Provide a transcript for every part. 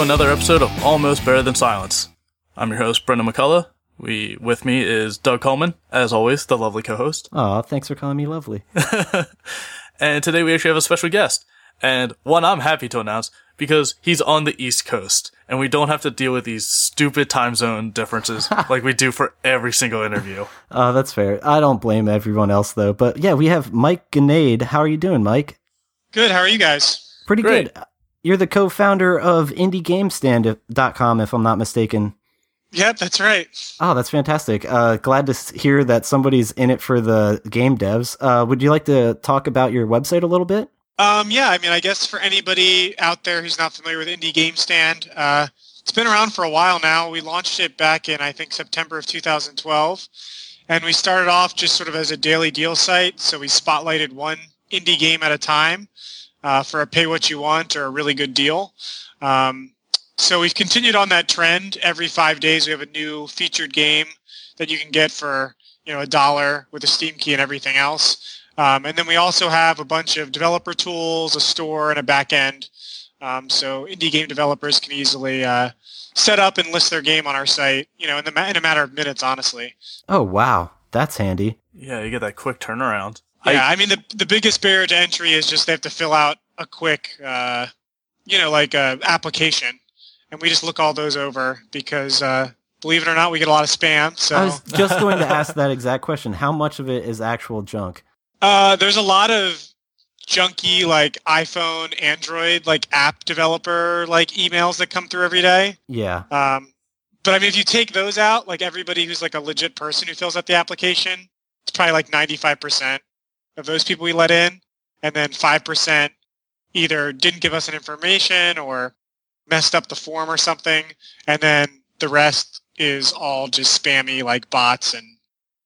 and welcome to another episode of Almost Better Than Silence. I'm your host, Brendan McCullough. We with me is Doug Coleman, as always, the lovely co-host. Aw, thanks for calling me lovely. And today we actually have a special guest, and one I'm happy to announce because he's on the East Coast, and we don't have to deal with these stupid time zone differences like we do for every single interview. Oh, that's fair. I don't blame everyone else though. But yeah, we have Mike Gnade. How are you doing, Mike? Good. How are you guys? Pretty Great. good. You're the co-founder of IndieGameStand.com, if I'm not mistaken. Yep, that's right. Oh, that's fantastic. Uh, glad to hear that somebody's in it for the game devs. Uh, would you like to talk about your website a little bit? Um, yeah, I mean, I guess for anybody out there who's not familiar with Indie Game Stand, uh, it's been around for a while now. We launched it back in, I think, September of 2012. And we started off just sort of as a daily deal site. So we spotlighted one indie game at a time uh, for a pay what you want or a really good deal. Um, so we've continued on that trend. Every five days, we have a new featured game that you can get for you know a dollar with a Steam key and everything else. Um, and then we also have a bunch of developer tools, a store, and a back end. Um, so indie game developers can easily uh, set up and list their game on our site, you know, in, the ma- in a matter of minutes, honestly. Oh, wow. That's handy. Yeah, you get that quick turnaround. Yeah, I, mean, the, the biggest barrier to entry is just they have to fill out a quick, uh, you know, like uh, application. And we just look all those over because, uh, believe it or not, we get a lot of spam. So I was just going to ask that exact question. How much of it is actual junk? Uh, there's a lot of junky like iPhone, Android, like app developer like emails that come through every day. Yeah. Um, but I mean, if you take those out, like everybody who's like a legit person who fills out the application, it's probably like 95% of those people we let in, and then 5% either didn't give us an information or messed up the form or something, and then the rest is all just spammy like bots and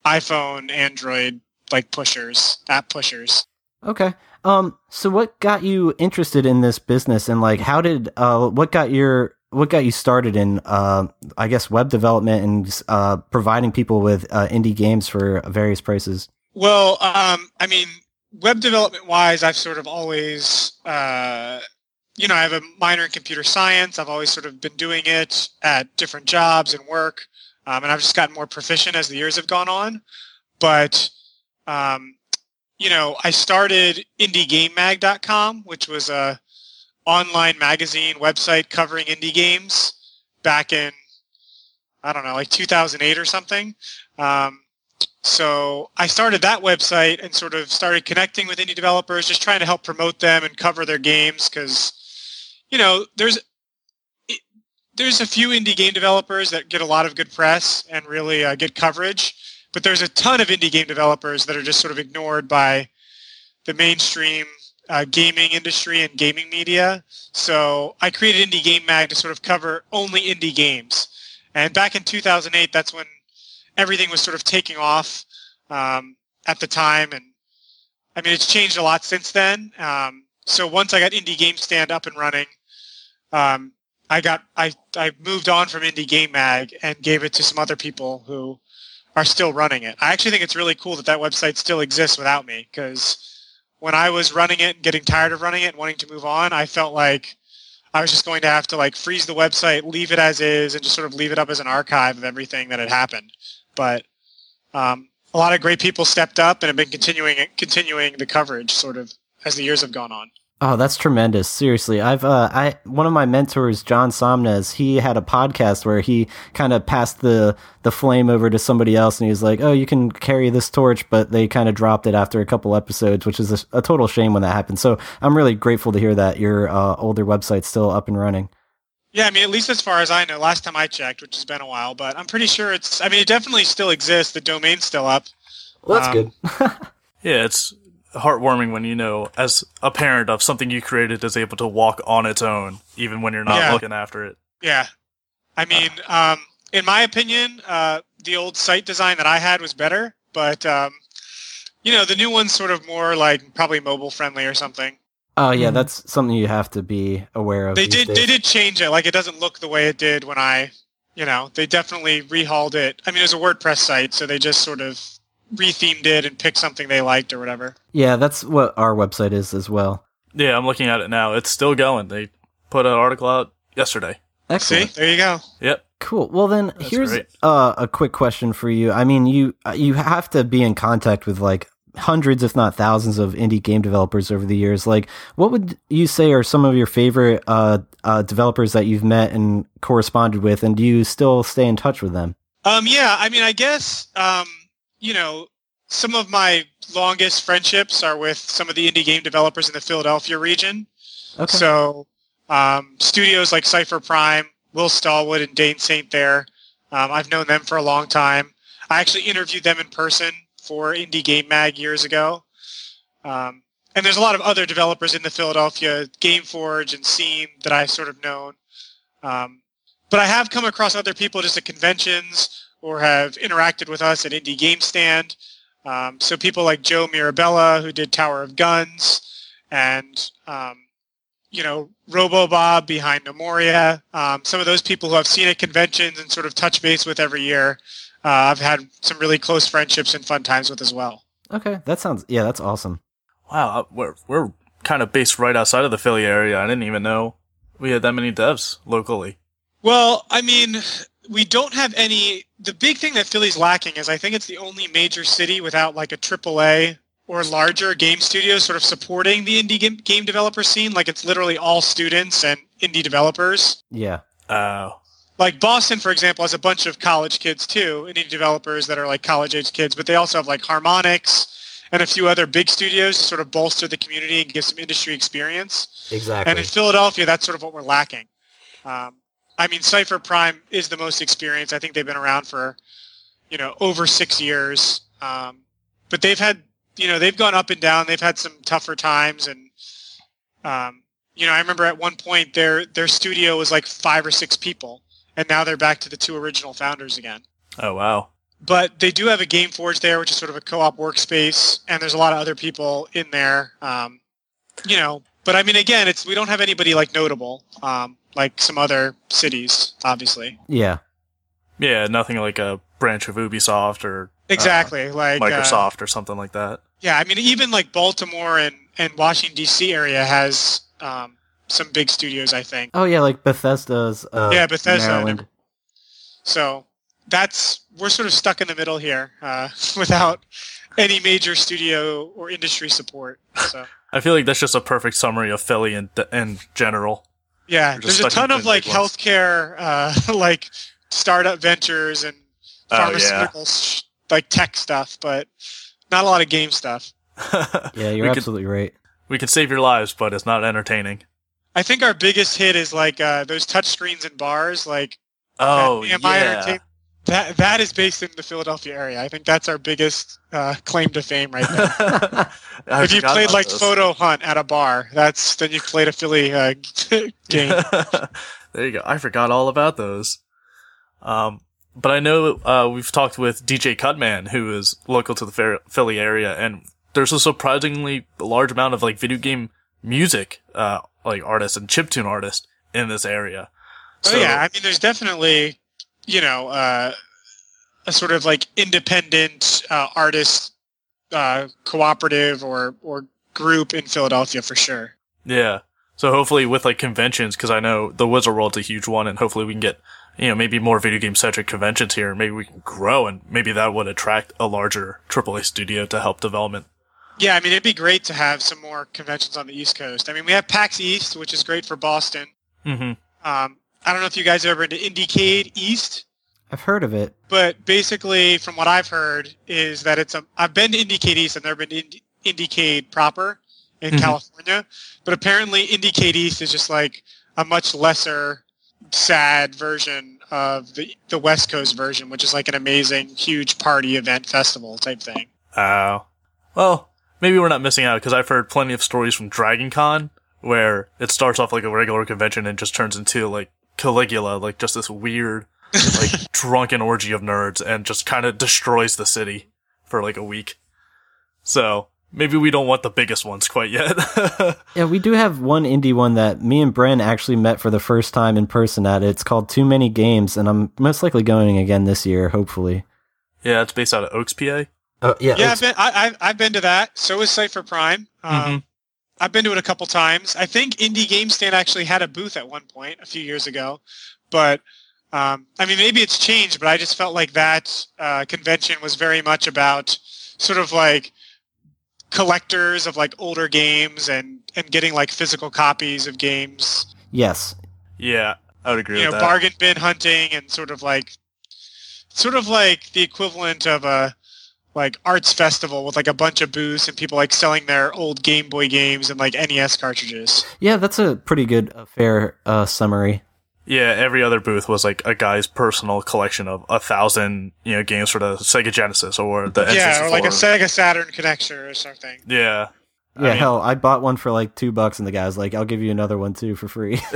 iPhone, Android like pushers, app pushers. Okay. Um. So, what got you interested in this business, and like, how did uh, what got your what got you started in uh, I guess web development and uh, providing people with uh, indie games for various prices? Well, um, I mean, web development wise, I've sort of always, uh, you know, I have a minor in computer science. I've always sort of been doing it at different jobs and work, um, and I've just gotten more proficient as the years have gone on. But, um, you know, I started IndieGameMag.com, which was a online magazine website covering indie games back in, I don't know, like 2008 or something. Um, so I started that website and sort of started connecting with indie developers, just trying to help promote them and cover their games because, you know, there's there's a few indie game developers that get a lot of good press and really uh, get coverage, but there's a ton of indie game developers that are just sort of ignored by the mainstream uh, gaming industry and gaming media. So I created Indie Game Mag to sort of cover only indie games. And back in 2008, that's when everything was sort of taking off um, at the time. And I mean, it's changed a lot since then. Um, so once I got Indie Game Stand up and running, um, I got I I moved on from Indie Game Mag and gave it to some other people who are still running it. I actually think it's really cool that that website still exists without me because when I was running it and getting tired of running it and wanting to move on, I felt like I was just going to have to like freeze the website, leave it as is, and just sort of leave it up as an archive of everything that had happened. But um, a lot of great people stepped up and have been continuing continuing the coverage sort of as the years have gone on. Oh, that's tremendous. Seriously. I've uh I one of my mentors, John Sonmez, he had a podcast where he kind of passed the the flame over to somebody else and he was like, "Oh, you can carry this torch," but they kind of dropped it after a couple episodes, which is a, a total shame when that happened. So, I'm really grateful to hear that your uh, older website's still up and running. Yeah, I mean, at least as far as I know, last time I checked, which has been a while, but I'm pretty sure it's. I mean, it definitely still exists. The domain's still up. Well, that's Um, good. Yeah, it's heartwarming when you know, as a parent of something you created, is able to walk on its own, even when you're not Yeah. looking after it. Yeah, I mean, um, in my opinion, uh, the old site design that I had was better, but um, you know, the new one's sort of more like probably mobile friendly or something. Oh yeah, Mhm. that's something you have to be aware of. They did days. they did change it. Like it doesn't look the way it did when I, you know, they definitely rehauled it. I mean, it was a WordPress site, so they just sort of rethemed it and picked something they liked or whatever. Yeah, that's what our website is as well. Yeah, I'm looking at it now. It's still going. They put an article out yesterday. See, Excellent. there you go. Yep. Cool. Well, then here's uh, a quick question for you. I mean, you uh, you have to be in contact with like hundreds, if not thousands, of indie game developers over the years. Like, what would you say are some of your favorite uh, uh, developers that you've met and corresponded with, and do you still stay in touch with them? Um, yeah, I mean, I guess, um, you know, some of my longest friendships are with some of the indie game developers in the Philadelphia region. Okay. So, um, studios like Cipher Prime, Will Stallwood, and Dain Saint there. Um, I've known them for a long time. I actually interviewed them in person for Indie Game Mag years ago. Um, and there's a lot of other developers in the Philadelphia Game Forge and scene that I've sort of known. Um, but I have come across other people just at conventions or have interacted with us at Indie Game Stand. Um, so people like Joe Mirabello, who did Tower of Guns, and um, you know RoboBob behind Memoria. Um, some of those people who I've seen at conventions and sort of touch base with every year. Uh, I've had some really close friendships and fun times with as well. Okay, that sounds yeah, that's awesome. Wow, uh, we're we're kind of based right outside of the Philly area. I didn't even know we had that many devs locally. Well, I mean, we don't have any. The big thing that Philly's lacking is I think it's the only major city without like a AAA or larger game studio sort of supporting the indie game, game developer scene. Like it's literally all students and indie developers. Yeah. Oh, Like Boston, for example, has a bunch of college kids too, indie developers that are like college age kids, but they also have like Harmonix and a few other big studios to sort of bolster the community and give some industry experience. Exactly. And in Philadelphia, that's sort of what we're lacking. Um, I mean, Cipher Prime is the most experienced. I think they've been around for, you know, over six years. Um, but they've had, you know, they've gone up and down. They've had some tougher times, and um, you know, I remember at one point their their studio was like five or six people, and now they're back to the two original founders again. oh wow. But they do have a Game Forge there, which is sort of a co-op workspace, and there's a lot of other people in there. Um, you know, but I mean, again, it's we don't have anybody like notable, um, like some other cities, obviously. yeah. Yeah, nothing like a branch of Ubisoft or Exactly, like uh, Microsoft or something like that. yeah, I mean, even like Baltimore and and Washington D.C. area has um, some big studios, I think. Oh yeah, like Bethesda's. Uh, Yeah, Bethesda Maryland. So that's we're sort of stuck in the middle here uh, without any major studio or industry support. So I feel like that's just a perfect summary of Philly in in general. yeah, there's a ton of like ones. healthcare, uh, like startup ventures and Oh, yeah. pharmaceuticals, like tech stuff, but not a lot of game stuff. Yeah, you're we could, absolutely right. we could save your lives, but it's not entertaining. I think our biggest hit is like uh, those touch screens in bars, like Oh yeah. That. That is based in the Philadelphia area. I think that's our biggest uh, claim to fame right now. If you played like those. Photo Hunt at a bar, that's then you played a Philly uh, game. there you go. I forgot all about those. Um, but I know uh, we've talked with DJ Cutman, who is local to the Philly area, and there's a surprisingly large amount of like video game music, uh, like artists and chiptune artists in this area. oh yeah, I mean, there's definitely you know uh, a sort of like independent uh, artist uh, cooperative or or group in Philadelphia for sure. Yeah. So hopefully with like conventions, because I know the Wizard World's a huge one, and hopefully we can get you know maybe more video game centric conventions here. Maybe we can grow, and maybe that would attract a larger AAA studio to help development. Yeah, I mean, it'd be great to have some more conventions on the East Coast. I mean, we have PAX East, which is great for Boston. hmm Um, I don't know if you guys have ever been to Indiecade East. I've heard of it. but basically, from what I've heard, is that it's a. I've been to Indiecade East. I've never been to Indi- Indiecade proper in Mhm. California, but apparently Indiecade East is just like a much lesser, sad version of the the West Coast version, which is like an amazing, huge party event festival type thing. Oh. Well, maybe we're not missing out because I've heard plenty of stories from Dragon Con where it starts off like a regular convention and just turns into like Caligula, like just this weird, like drunken orgy of nerds and just kind of destroys the city for like a week. So maybe we don't want the biggest ones quite yet. Yeah, we do have one indie one that me and Bren actually met for the first time in person at. It's called Too Many Games, and I'm most likely going again this year, hopefully. yeah, it's based out of Oaks, PA. Oh yeah, Yeah, I've been I, I've, I've been to that. So is Cipher Prime. Um, Mhm. I've been to it a couple times. I think Indie Game Stand actually had a booth at one point a few years ago, but um, I mean maybe it's changed. But I just felt like that uh, convention was very much about sort of like collectors of like older games and and getting like physical copies of games. Yes. Yeah, I would agree You with know, that. bargain bin hunting and sort of like sort of like the equivalent of a like arts festival with like a bunch of booths and people like selling their old Game Boy games and like NES cartridges. Yeah, that's a pretty good, uh, fair uh, summary. Yeah, every other booth was like a guy's personal collection of a thousand, you know, games for the Sega Genesis or the N64. Yeah, or like a Sega Saturn connector or something. Yeah. I Yeah, mean- hell, I bought one for like two bucks, and the guy's like, "I'll give you another one too for free."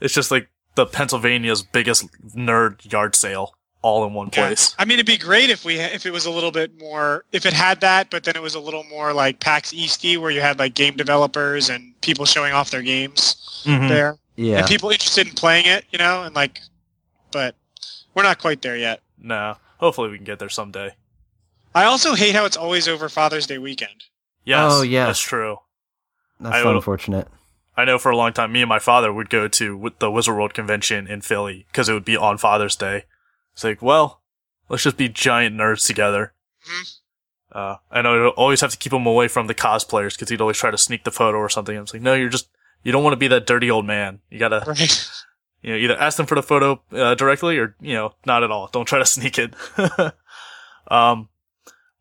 it's just like the Pennsylvania's biggest nerd yard sale all in one Yeah. place. I mean, it'd be great if we if it was a little bit more if it had that, but then it was a little more like PAX Easty, where you had like game developers and people showing off their games Mhm. there, yeah, and people interested in playing it, you know, and like, but we're not quite there yet. No. Hopefully we can get there someday. I also hate how it's always over Father's Day weekend. Yes. Oh, yeah. That's true. that's I will- unfortunate. I know for a long time, me and my father would go to the Wizard World convention in Philly because it would be on Father's Day. It's like, well, let's just be giant nerds together. Mhm. Uh, and I always have to keep him away from the cosplayers because he'd always try to sneak the photo or something. I was like, no, you're just, you don't want to be that dirty old man. You gotta, Right. you know, either ask them for the photo uh, directly or, you know, not at all. Don't try to sneak it. um,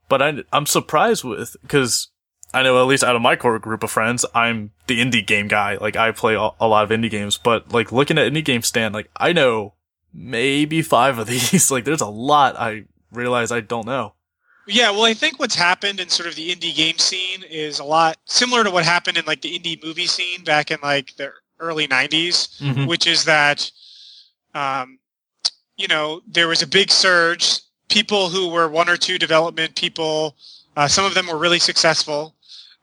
but I, I'm surprised with, cause I know at least out of my core group of friends, I'm the indie game guy. Like I play a, a lot of indie games, but like looking at indie game stand, like I know maybe five of these. like there's a lot I realize I don't know. Yeah, well, I think what's happened in sort of the indie game scene is a lot similar to what happened in like the indie movie scene back in like the early '90s. Mhm. which is that um, you know there was a big surge people who were one or two development people uh, some of them were really successful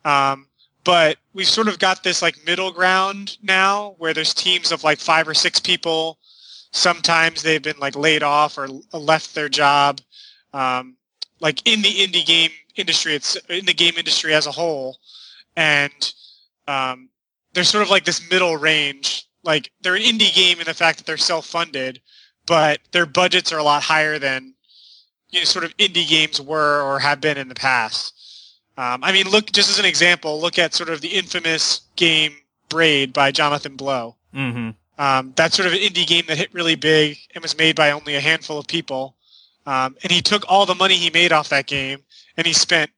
um, but we've sort of got this like middle ground now where there's teams of like five or six people sometimes they've been like laid off or left their job um, like in the indie game industry it's in the game industry as a whole and um, they're sort of like this middle range. Like they're an indie game in the fact that they're self-funded, but their budgets are a lot higher than you know sort of indie games were or have been in the past. Um, I mean, look just as an example, look at sort of the infamous game Braid by Jonathan Blow. Mm-hmm. Um, that's sort of an indie game that hit really big and was made by only a handful of people. Um, and he took all the money he made off that game and he spent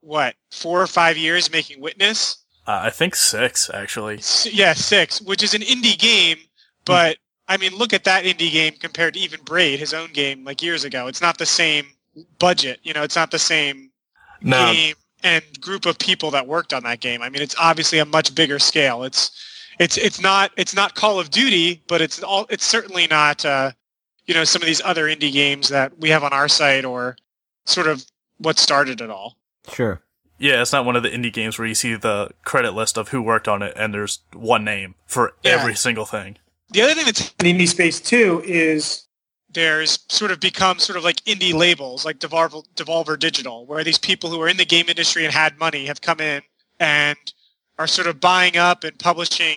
what four or five years making Witness. Uh, I think six actually. S- yeah, six, which is an indie game, but I mean, look at that indie game compared to even Braid, his own game, like years ago. It's not the same budget, you know, it's not the same No, game and group of people that worked on that game. I mean, it's obviously a much bigger scale. It's it's it's not it's not Call of Duty, but it's all it's certainly not uh, you know some of these other indie games that we have on our site or sort of what started it all. Sure. yeah, it's not one of the indie games where you see the credit list of who worked on it and there's one name for Yeah. every single thing. The other thing that's in indie space too is there's sort of become sort of like indie labels like Devolver, Devolver Digital, where these people who are in the game industry and had money have come in and are sort of buying up and publishing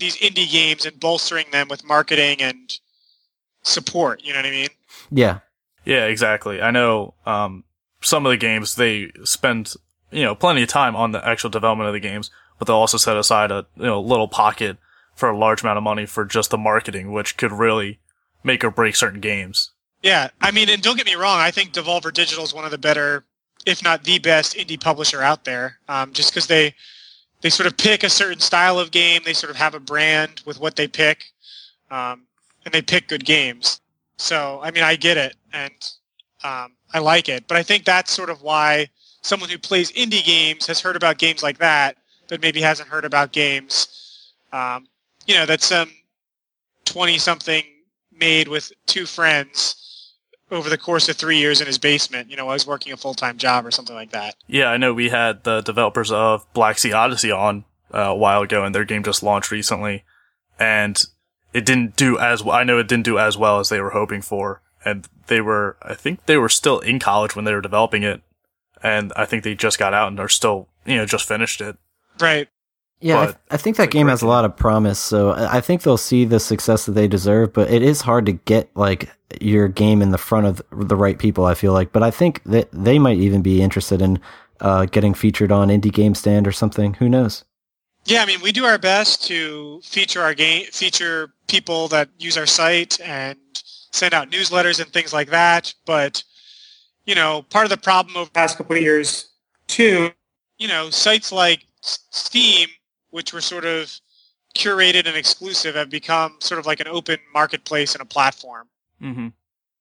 these indie games and bolstering them with marketing and support. You know what I mean? Yeah. Yeah, exactly. I know um, some of the games they spend you know plenty of time on the actual development of the games, but they'll also set aside a you know little pocket for a large amount of money for just the marketing, which could really make or break certain games. Yeah, I mean, and don't get me wrong, I think Devolver Digital is one of the better, if not the best, indie publisher out there. Um, just because they they sort of pick a certain style of game, they sort of have a brand with what they pick, um, and they pick good games. So, I mean, I get it, and um, I like it, but I think that's sort of why someone who plays indie games has heard about games like that, but maybe hasn't heard about games, um, you know, that some twenty-something made with two friends over the course of three years in his basement. You know, I was working a full time job or something like that. Yeah, I know we had the developers of Black Sea Odyssey on uh, a while ago, and their game just launched recently, and it didn't do as well. I know it didn't do as well as they were hoping for, and they were, I think they were still in college when they were developing it, and I think they just got out and are still you know just finished it. Right. Yeah, I, But I think that game has a lot of promise. So I I think they'll see the success that they deserve. But it is hard to get like your game in the front of the right people. I feel like, but I think that they might even be interested in uh, getting featured on Indie Game Stand or something. Who knows? Yeah, I mean, we do our best to feature our game, feature people that use our site, and send out newsletters and things like that. But you know, part of the problem over the past couple of years, too, you know, sites like Steam, which were sort of curated and exclusive, have become sort of like an open marketplace and a platform. Mm-hmm.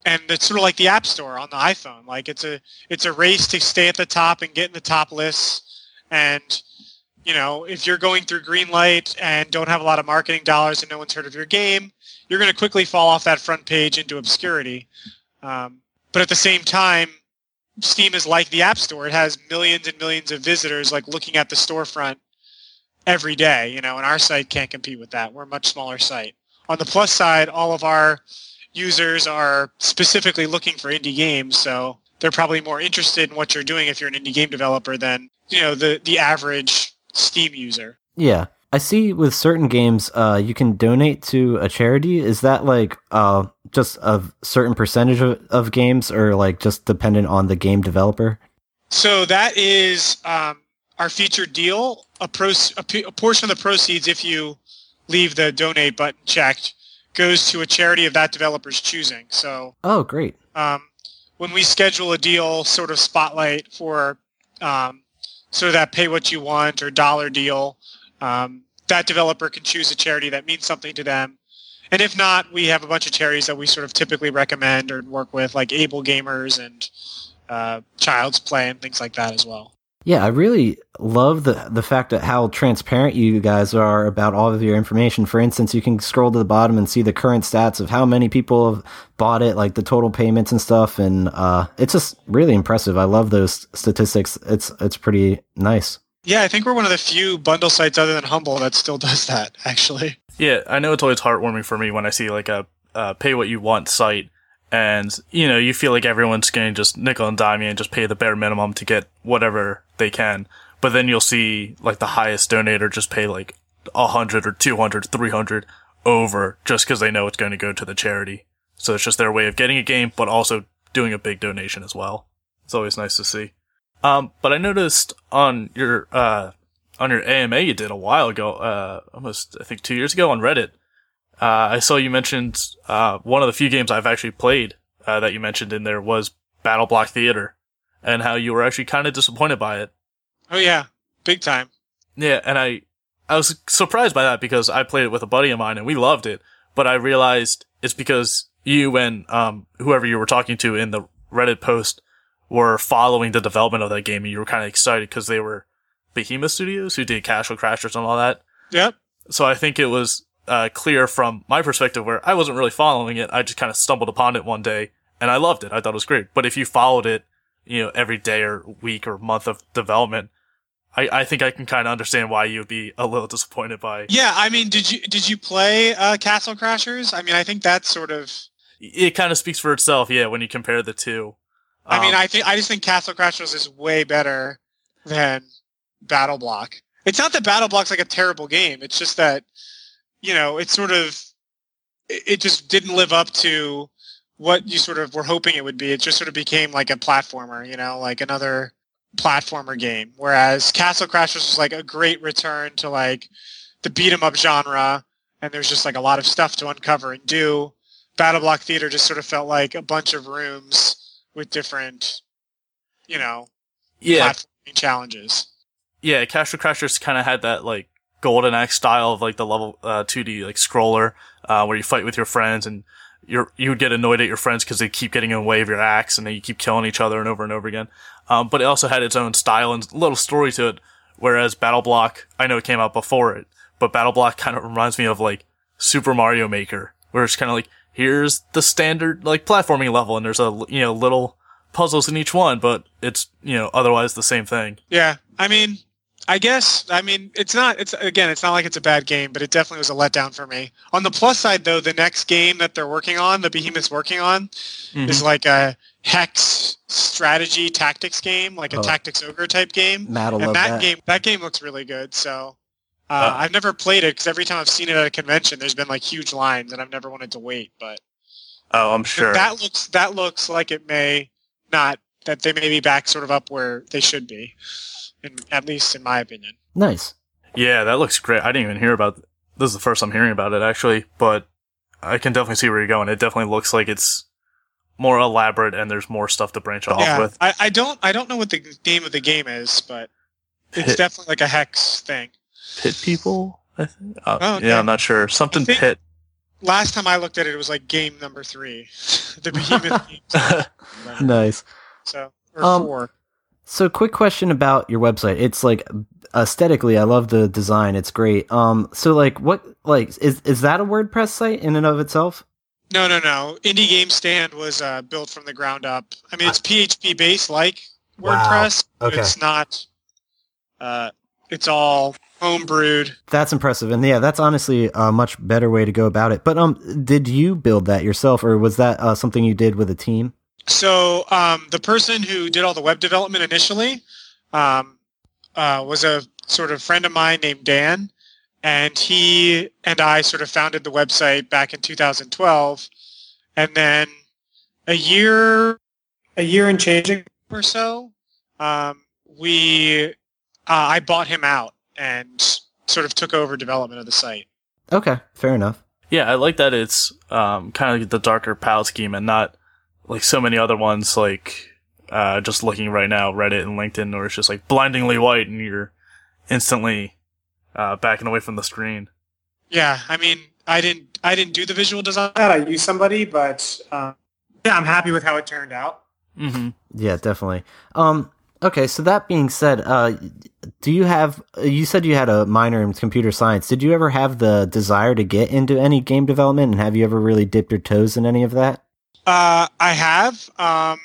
and it's sort of like the app store on the iphone like it's a it's a race to stay at the top and get in the top lists and you know if you're going through green light and don't have a lot of marketing dollars and no one's heard of your game you're going to quickly fall off that front page into obscurity um, but at the same time steam is like the app store it has millions and millions of visitors like looking at the storefront every day you know and our site can't compete with that we're a much smaller site on the plus side all of our users are specifically looking for indie games, so they're probably more interested in what you're doing if you're an indie game developer than you know the the average Steam user. Yeah. I see with certain games, uh, you can donate to a charity. Is that like uh, just a certain percentage of, of games, or like just dependent on the game developer? So that is um, our featured deal. A, pro- a, p- a portion of the proceeds, if you leave the donate button checked, goes to a charity of that developer's choosing. So Oh, great. um, when we schedule a deal sort of spotlight for um, sort of that pay what you want or dollar deal, um, that developer can choose a charity that means something to them. And if not, we have a bunch of charities that we sort of typically recommend or work with, like Able Gamers and uh, Child's Play and things like that as well. Yeah, I really love the the fact that how transparent you guys are about all of your information. For instance, you can scroll to the bottom and see the current stats of how many people have bought it, like the total payments and stuff, and uh, it's just really impressive. I love those statistics. It's it's pretty nice. Yeah, I think we're one of the few bundle sites other than Humble that still does that, actually. Yeah, I know it's always heartwarming for me when I see like a uh, pay what you want site, and you know you feel like everyone's going to just nickel and dime you and just pay the bare minimum to get whatever they can. But then you'll see like the highest donator just pay like a hundred or 200, 300 over just because they know it's going to go to the charity. So it's just their way of getting a game, but also doing a big donation as well. It's always nice to see. Um, but I noticed on your uh, on your AMA you did a while ago, uh, almost I think two years ago on Reddit. Uh, I saw you mentioned uh, one of the few games I've actually played uh, that you mentioned in there was Battle Block Theater, and how you were actually kind of disappointed by it. Oh, yeah, big time. Yeah, and I I was surprised by that because I played it with a buddy of mine and we loved it, but I realized it's because you and um whoever you were talking to in the Reddit post were following the development of that game and you were kind of excited because they were Behemoth Studios who did Castle Crashers and all that. Yep. So I think it was uh, clear from my perspective where I wasn't really following it. I just kind of stumbled upon it one day and I loved it. I thought it was great. But if you followed it, you know, every day or week or month of development, I, I think I can kind of understand why you'd be a little disappointed by. Yeah, I mean, did you did you play uh, Castle Crashers? I mean, I think that's sort of. It kind of speaks for itself, yeah, when you compare the two. I mean, Um, I think I just think Castle Crashers is way better than Battle Block. It's not that Battle Block's like a terrible game. It's just that you know, it's sort of it it just didn't live up to what you sort of were hoping it would be. It just sort of became like a platformer, you know, like another platformer game. Whereas Castle Crashers was like a great return to like the beat 'em up genre, and there's just like a lot of stuff to uncover and do. Battle Block Theater just sort of felt like a bunch of rooms with different, you know, yeah, platforming challenges. yeah, Castle Crashers kind of had that like Golden Axe style of like the level uh, 2D like scroller uh, where you fight with your friends and you're you would get annoyed at your friends because they keep getting in the way of your axe and then you keep killing each other and over and over again. Um, but it also had its own style and little story to it. Whereas Battle Block, I know it came out before it, but Battle Block kind of reminds me of like Super Mario Maker, where it's kind of like here's the standard like platforming level and there's a you know little puzzles in each one, but it's you know otherwise the same thing. Yeah, I mean, I guess I mean it's not. It's again, it's not like it's a bad game, but it definitely was a letdown for me. On the plus side, though, the next game that they're working on, the Behemoth's working on, is like a hex strategy tactics game, like a Oh. tactics ogre type game. Matt and love that, that. game that game looks really good. So uh, Oh. I've never played it because every time I've seen it at a convention, there's been like huge lines, and I've never wanted to wait. But Oh, I'm sure. that looks that looks like it may not that they may be back sort of up where they should be, in, at least in my opinion. Nice. Yeah, that looks great. I didn't even hear about. This is the first I'm hearing about it actually, but I can definitely see where you're going. It definitely looks like it's more elaborate and there's more stuff to branch off yeah, with. I, I don't I don't know what the name of the game is, but it's Pit, definitely like a hex thing. pit people. I think. Uh, Oh, okay. Yeah, I'm not sure. Something pit. Last time I looked at it, it was like game number three, the behemoth game. Nice. So or Um, four. So, quick question about your website. It's like aesthetically, I love the design. It's great. Um, so like, what like is is that a WordPress site in and of itself? No, no, no. Indie Game Stand was uh, built from the ground up. I mean, it's PHP based like Wow. WordPress. but Okay. It's not. Uh, it's all homebrewed. That's impressive, and yeah, that's honestly a much better way to go about it. But um, did you build that yourself, or was that uh, something you did with a team? So um, the person who did all the web development initially um, uh, was a sort of friend of mine named Dan, and he and I sort of founded the website back in 2012, and then a year, a year and changing or so, um, we uh, I bought him out and sort of took over development of the site. Okay, fair enough. Yeah, I like that it's um, kind of like the darker palette scheme and not like so many other ones like uh, just looking right now, Reddit and LinkedIn, where it's just like blindingly white and you're instantly uh, backing away from the screen. Yeah, I mean, I didn't I didn't do the visual design. that I used somebody, but uh, yeah, I'm happy with how it turned out. Mm-hmm. Yeah, definitely. Um, okay, so that being said, uh, do you have? You said you had a minor in computer science. Did you ever have the desire to get into any game development, and have you ever really dipped your toes in any of that? Uh, I have. Um,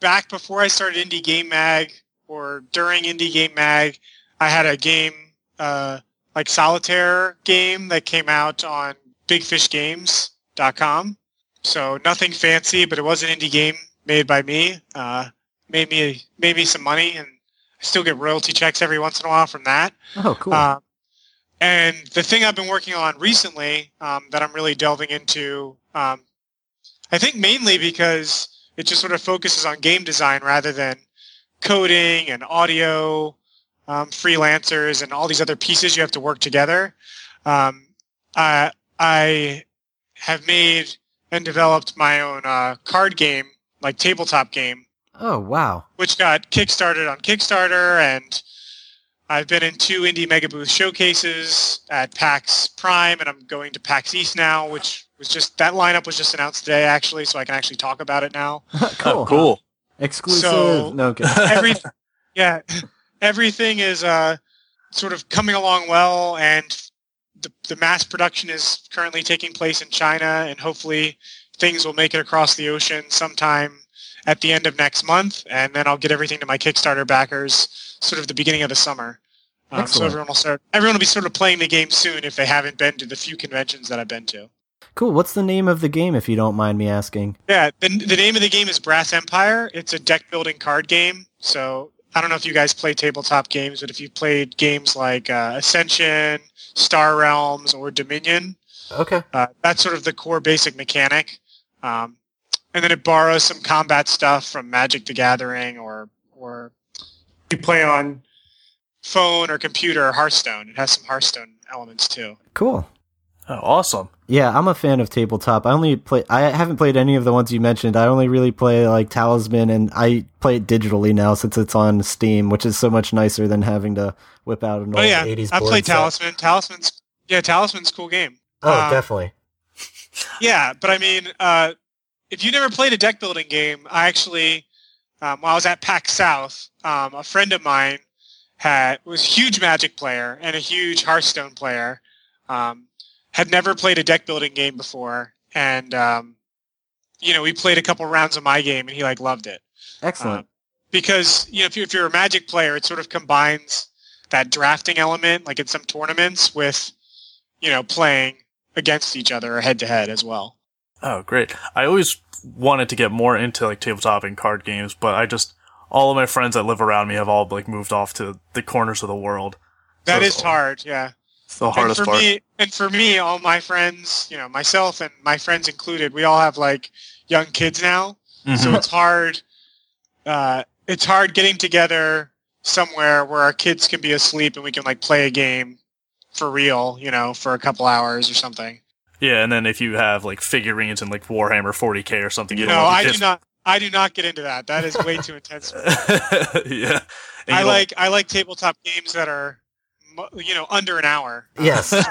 back before I started Indie Game Mag or during Indie Game Mag, I had a game, uh, like solitaire game that came out on bigfishgames.com. So nothing fancy, but it was an indie game made by me. Uh, made me made me some money, and I still get royalty checks every once in a while from that. Oh, cool. Um, and the thing I've been working on recently um, that I'm really delving into, um, I think mainly because it just sort of focuses on game design rather than coding and audio, um, freelancers, and all these other pieces you have to work together. Um, I, I have made and developed my own uh, card game, like tabletop game, oh, wow. which got kickstarted on Kickstarter, and I've been in two indie mega booth showcases at PAX Prime, and I'm going to PAX East now, which was just that lineup was just announced today, actually, so I can actually talk about it now. cool. Oh, cool. Exclusive. So- no, okay. Every, yeah, everything is uh, sort of coming along well, and the the mass production is currently taking place in China, and hopefully things will make it across the ocean sometime at the end of next month, and then I'll get everything to my Kickstarter backers sort of the beginning of the summer. Um, so everyone will start. Everyone will be sort of playing the game soon if they haven't been to the few conventions that I've been to. Cool. What's the name of the game, if you don't mind me asking? Yeah, the, the name of the game is Brass Empire. It's a deck building card game. So I don't know if you guys play tabletop games, but if you played games like uh, Ascension, Star Realms, or Dominion, Okay. uh, that's sort of the core basic mechanic. Um, and then it borrows some combat stuff from Magic the Gathering, or or you play on phone or computer or Hearthstone. It has some Hearthstone elements too. Cool. Oh, awesome. Yeah, I'm a fan of tabletop. I only play. I haven't played any of the ones you mentioned. I only really play like Talisman, and I play it digitally now since it's on Steam, which is so much nicer than having to whip out an Oh old yeah, 80s I board played set. Talisman. Talisman's yeah, Talisman's a cool game. Oh, Um, definitely. Yeah, but I mean, uh, if you never played a deck building game, I actually, um, while I was at PAX South, um, a friend of mine had was a huge Magic player and a huge Hearthstone player. Um, had never played a deck building game before, and um, you know, we played a couple rounds of my game, and he like loved it Excellent. um, because you know, if, you, if you're a Magic player, it sort of combines that drafting element, like in some tournaments, with you know playing against each other or head to head as well. Oh, great. I always wanted to get more into like tabletop and card games, but I just all of my friends that live around me have all like moved off to the corners of the world. That So is hard, yeah. It's the hardest and for part. me, and for me, all my friends, you know, myself and my friends included, we all have like young kids now, so Mhm. it's hard. Uh, it's hard getting together somewhere where our kids can be asleep and we can like play a game for real, you know, for a couple hours or something. yeah, and then if you have like figurines and like Warhammer 40k or something, you, You don't know, I the do not, I do not get into that. That is way too intense. For me. yeah. And I like, I like tabletop games that are, mu- you know, under an hour. Yes.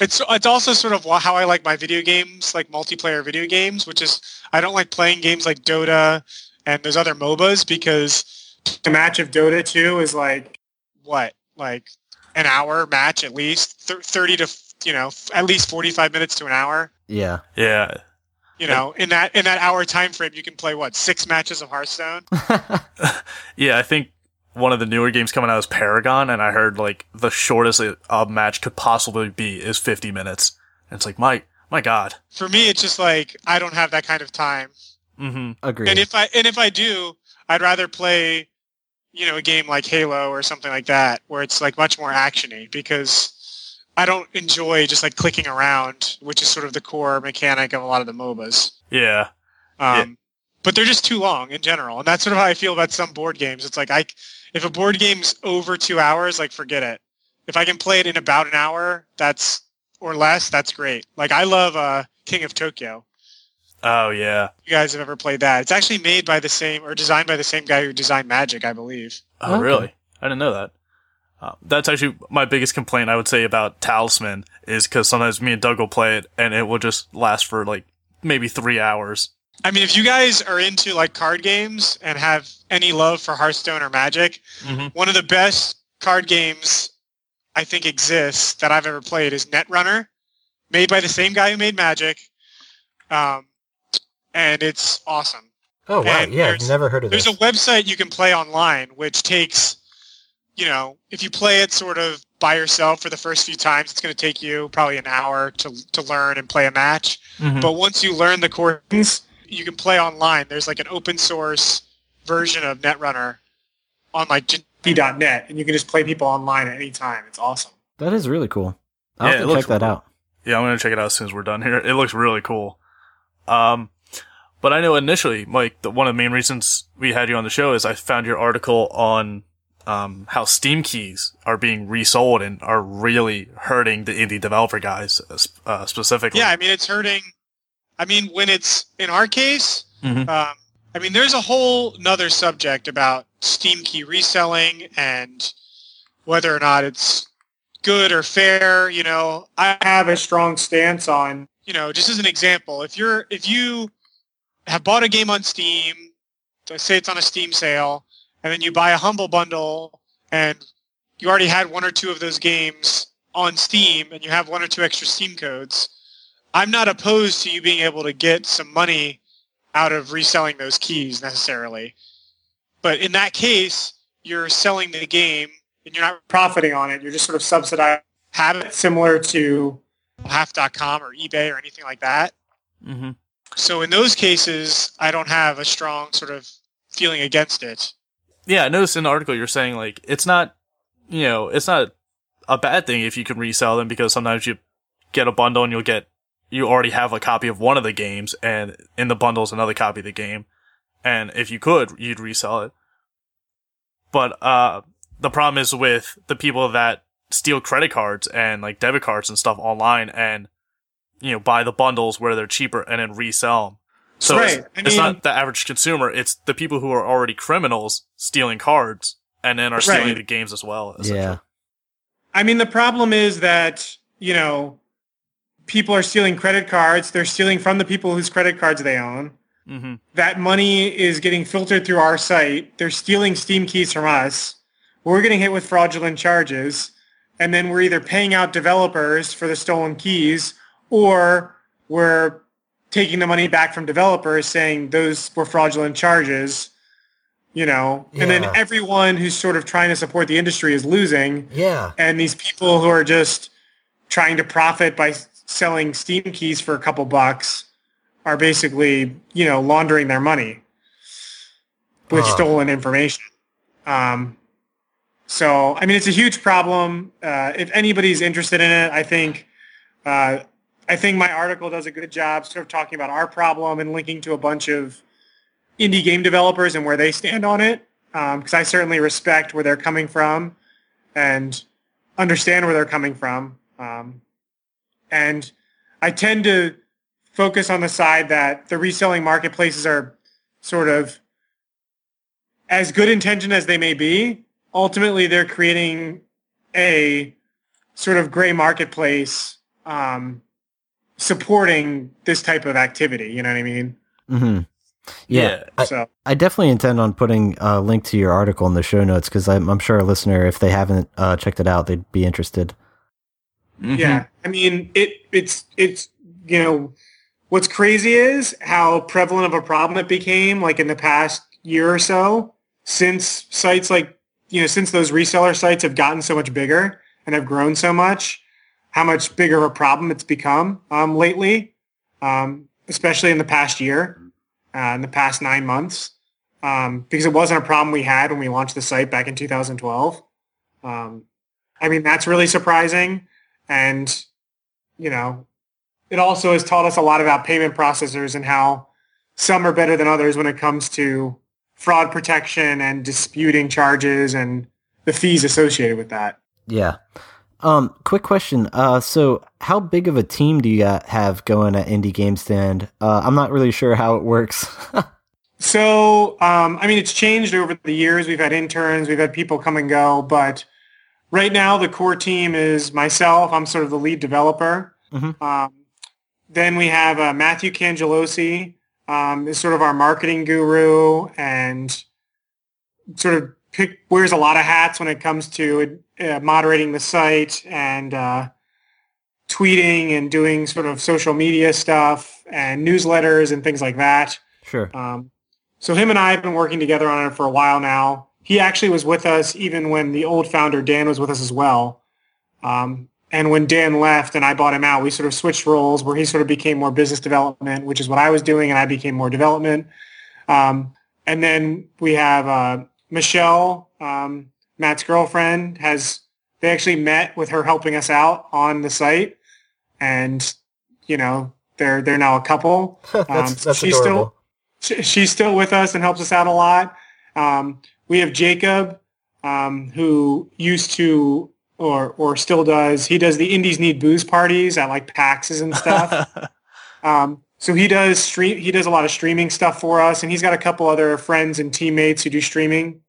It's it's also sort of how I like my video games, like multiplayer video games, which is I don't like playing games like Dota and those other MOBAs because a match of Dota 2 is like what, like an hour match at least, thirty to you know at least forty five minutes to an hour. yeah. yeah. You know, in that in that hour time frame, you can play what six matches of Hearthstone. Yeah, I think one of the newer games coming out is Paragon, and I heard like the shortest a a match could possibly be is 50 minutes. And it's like, my my god. For me, it's just like I don't have that kind of time. hmm Agreed. And if I and if I do, I'd rather play, you know, a game like Halo or something like that, where it's like much more actiony because I don't enjoy just like clicking around, which is sort of the core mechanic of a lot of the MOBAs. Yeah. Um, Yeah. But they're just too long in general, and that's sort of how I feel about some board games. It's like I, if a board game's over two hours, like forget it. If I can play it in about an hour, that's or less, that's great. Like I love uh, King of Tokyo Oh yeah. you guys have ever played that. It's actually made by the same or designed by the same guy who designed Magic, I believe. Oh Okay. really? I didn't know that. Uh, that's actually my biggest complaint I would say about Talisman is because sometimes me and Doug will play it and it will just last for like maybe three hours. I mean, if you guys are into like card games and have any love for Hearthstone or Magic, hmm one of the best card games I think exists that I've ever played is Netrunner, made by the same guy who made Magic. Um, and it's awesome. oh wow. and Yeah, I've never heard of it. There's this. a website you can play online, which takes, you know, if you play it sort of by yourself for the first few times, it's going to take you probably an hour to, to learn and play a match. hmm But once you learn the things, you can play online. There's like an open source version of Netrunner on like GP.net, and you can just play people online at any time. It's awesome. that is really cool. I'll yeah, have to check that cool. out. Yeah, I'm gonna check it out as soon as we're done here. It looks really cool. Um, but I know initially, Mike, the, one of the main reasons we had you on the show is I found your article on um, how Steam keys are being resold and are really hurting the indie developer guys uh, uh, specifically. Yeah, I mean, it's hurting. I mean, when it's in our case, Mhm. um, I mean, there's a whole another subject about Steam key reselling and whether or not it's good or fair. You know, I have a strong stance on, you know, just as an example, if you're if you have bought a game on Steam, say it's on a Steam sale, and then you buy a Humble Bundle and you already had one or two of those games on Steam and you have one or two extra Steam codes, I'm not opposed to you being able to get some money out of reselling those keys necessarily. But in that case, you're selling the game and you're not profiting on it. You're just sort of subsidizing. Have it similar to half.com or eBay or anything like that. Mhm. So in those cases, I don't have a strong sort of feeling against it. Yeah, I noticed in the article you're saying like it's not, you know, it's not a bad thing if you can resell them because sometimes you get a bundle and you'll get you already have a copy of one of the games and in the bundle is another copy of the game, and if you could, you'd resell it. But uh, the problem is with the people that steal credit cards and like debit cards and stuff online and you know buy the bundles where they're cheaper and then resell them. So Right. it's, I it's mean- not the average consumer; it's the people who are already criminals stealing cards and then are stealing Right. the games as well. Yeah. I mean, the problem is that, you know, people are stealing credit cards. They're stealing from the people whose credit cards they own. Mm-hmm. That money is getting filtered through our site. They're stealing Steam keys from us. We're getting hit with fraudulent charges. And then we're either paying out developers for the stolen keys or we're taking the money back from developers saying those were fraudulent charges. You know, and then everyone who's sort of trying to support the industry is losing Yeah. and these people who are just trying to profit by selling Steam keys for a couple bucks are basically, you know, laundering their money with stolen information. Um, so, I mean, it's a huge problem. Uh, if anybody's interested in it, I think, uh, I think my article does a good job sort of talking about our problem and linking to a bunch of indie game developers and where they stand on it. Because I certainly respect where they're coming from and understand where they're coming from. Um, and I tend to focus on the side that the reselling marketplaces are sort of as good intentioned as they may be. Ultimately, they're creating a sort of gray marketplace um, supporting this type of activity. You know what I mean? hmm Yeah, I, so I definitely intend on putting a link to your article in the show notes because I'm, I'm sure a listener, if they haven't uh, checked it out, they'd be interested. Mhm. Yeah, I mean, it it's it's you know, what's crazy is how prevalent of a problem it became like in the past year or so since sites like you know since those reseller sites have gotten so much bigger and have grown so much, how much bigger of a problem it's become um, lately, um, especially in the past year, uh, in the past nine months, um, because it wasn't a problem we had when we launched the site back in 2012. Um, I mean, that's really surprising. And, you know, it also has taught us a lot about payment processors and how some are better than others when it comes to fraud protection and disputing charges and the fees associated with that. Yeah. Um, quick question. Uh, so how big of a team do you have going at Indie Game Stand? Uh, I'm not really sure how it works. So, um, I mean, it's changed over the years. We've had interns, we've had people come and go, but right now the core team is myself. I'm sort of the lead developer. Mhm. Um, then we have uh, Matthew Cangelosi, um, is sort of our marketing guru and sort of pick, wears a lot of hats when it comes to uh, moderating the site and uh, tweeting and doing sort of social media stuff and newsletters and things like that. sure. Um, so him and I have been working together on it for a while now. He actually was with us even when the old founder Dan was with us as well. Um, and when Dan left and I bought him out, we sort of switched roles where he sort of became more business development, which is what I was doing, and I became more development. Um, and then we have uh, Michelle, um, Matt's girlfriend, has they actually met with her helping us out on the site, and you know they're they're now a couple. Um, she's still she- she's still with us and helps us out a lot. Um, we have Jacob, um, who used to or or still does. He does the Indies Need Booze parties at like PAXs and stuff. um, so he does stream. He does a lot of streaming stuff for us, and he's got a couple other friends and teammates who do streaming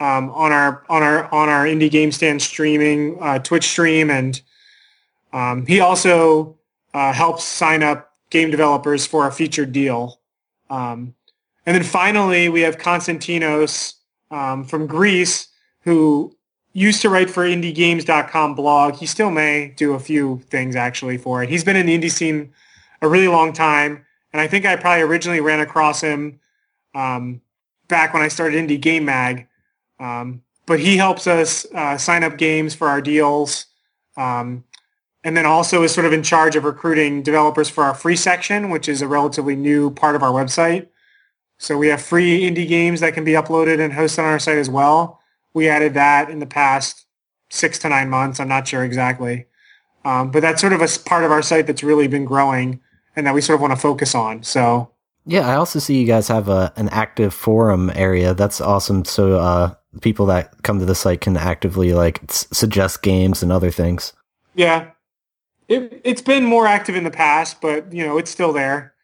um, on our on our on our indie game stand streaming uh, Twitch stream, and um, he also uh, helps sign up game developers for a featured deal. Um, and then finally, we have Konstantinos um, from Greece, who used to write for IndieGames.com blog. He still may do a few things actually for it. He's been in the indie scene a really long time, and I think I probably originally ran across him um, back when I started Indie Game Mag. Um, but he helps us uh, sign up games for our deals. Um, and then also is sort of in charge of recruiting developers for our free section, which is a relatively new part of our website. So we have free indie games that can be uploaded and hosted on our site as well. We added that in the past six to nine months. I'm not sure exactly. Um, but that's sort of a part of our site that's really been growing and that we sort of want to focus on. So Yeah, I also see you guys have a an active forum area. That's awesome. So uh, people that come to the site can actively like s- suggest games and other things. yeah, it, it's been more active in the past, but you know, it's still there.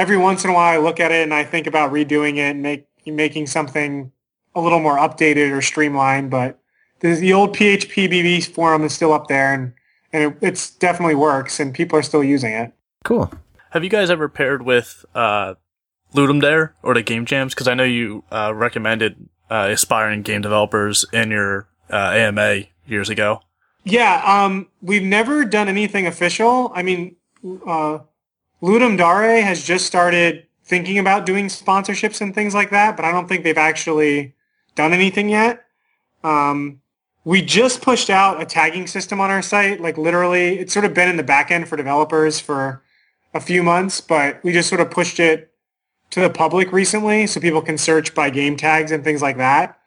Every once in a while I look at it and I think about redoing it and make, making something a little more updated or streamlined, but the, the old PHP BB forum is still up there and, and it it's definitely works and people are still using it. Cool. Have you guys ever paired with uh, Ludum Dare or the Game Jams? Because I know you uh, recommended uh, aspiring game developers in your uh, AMA years ago. Yeah, um, we've never done anything official. I mean, uh, Ludum Dare has just started thinking about doing sponsorships and things like that, but I don't think they've actually done anything yet. Um, we just pushed out a tagging system on our site. Like literally, it's sort of been in the back end for developers for a few months, but we just sort of pushed it to the public recently so people can search by game tags and things like that.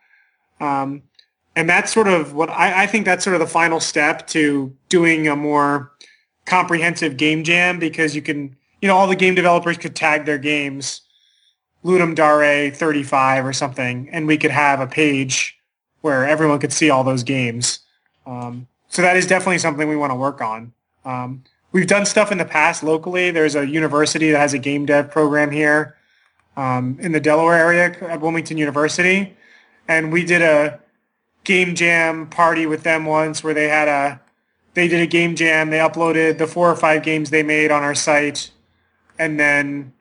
Um, and that's sort of what I, I think that's sort of the final step to doing a more comprehensive game jam because you can, you know, all the game developers could tag their games Ludum Dare 35 or something, and we could have a page where everyone could see all those games. Um, so that is definitely something we want to work on. Um, we've done stuff in the past locally. There's a university that has a game dev program here um, in the Delaware area at Wilmington University, and we did a game jam party with them once where they had a they did a game jam. They uploaded the four or five games they made on our site, and then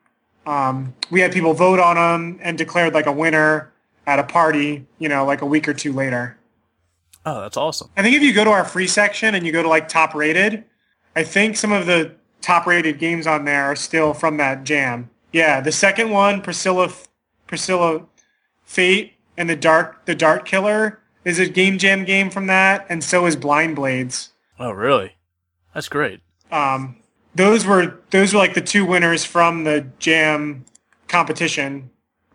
um, we had people vote on them and declared like a winner at a party. You know, like a week or two later. Oh, that's awesome. I think if you go to our free section and you go to like top rated, I think some of the top rated games on there are still from that jam. Yeah, the second one, Priscilla, Priscilla Fate and the Dark, the Dart Killer is a game jam game from that, and so is Blind Blades. Oh, really? That's great. Um, those were those were like the two winners from the jam competition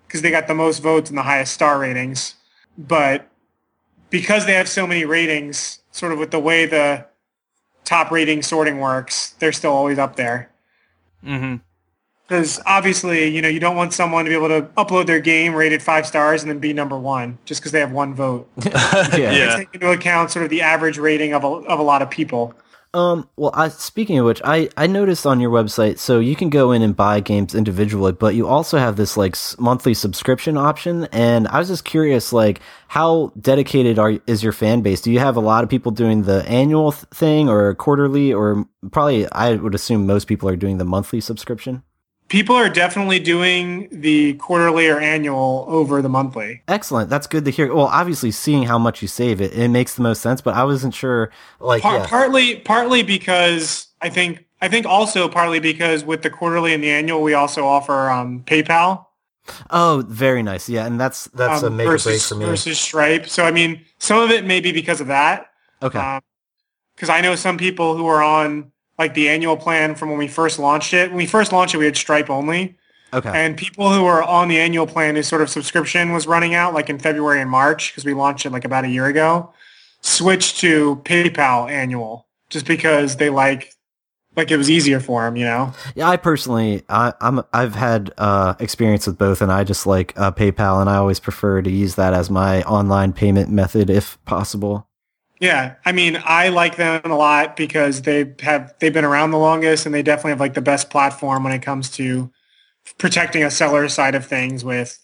because they got the most votes and the highest star ratings. But because they have so many ratings, sort of with the way the top rating sorting works, they're still always up there. Mm-hmm. Because obviously, you know, you don't want someone to be able to upload their game rated five stars and then be number one just because they have one vote. yeah. Yeah. Take into account sort of the average rating of a, of a lot of people. Um, well, I, speaking of which, I, I noticed on your website, so you can go in and buy games individually, but you also have this like monthly subscription option. And I was just curious, like, how dedicated are is your fan base? Do you have a lot of people doing the annual th- thing or quarterly, or probably I would assume most people are doing the monthly subscription? People are definitely doing the quarterly or annual over the monthly. Excellent. That's good to hear. Well, obviously, seeing how much you save, it it makes the most sense. But I wasn't sure, like, Par- yeah. Partly, partly because I think I think also partly because with the quarterly and the annual, we also offer um, PayPal oh, very nice. Yeah, and that's that's a um, make or break for me. versus Stripe. So I mean, some of it may be because of that. okay. Because I know some people who are on like the annual plan from when we first launched it. When we first launched it, we had Stripe only. okay. And people who were on the annual plan, whose sort of subscription was running out like in February and March, because we launched it like about a year ago, switched to PayPal annual just because they like, like it was easier for them, you know? Yeah, I personally, I, I'm, I've had uh, experience with both, and I just like uh, PayPal, and I always prefer to use that as my online payment method if possible. Yeah. I mean, I like them a lot because they have, they've been around the longest and they definitely have like the best platform when it comes to protecting a seller side of things with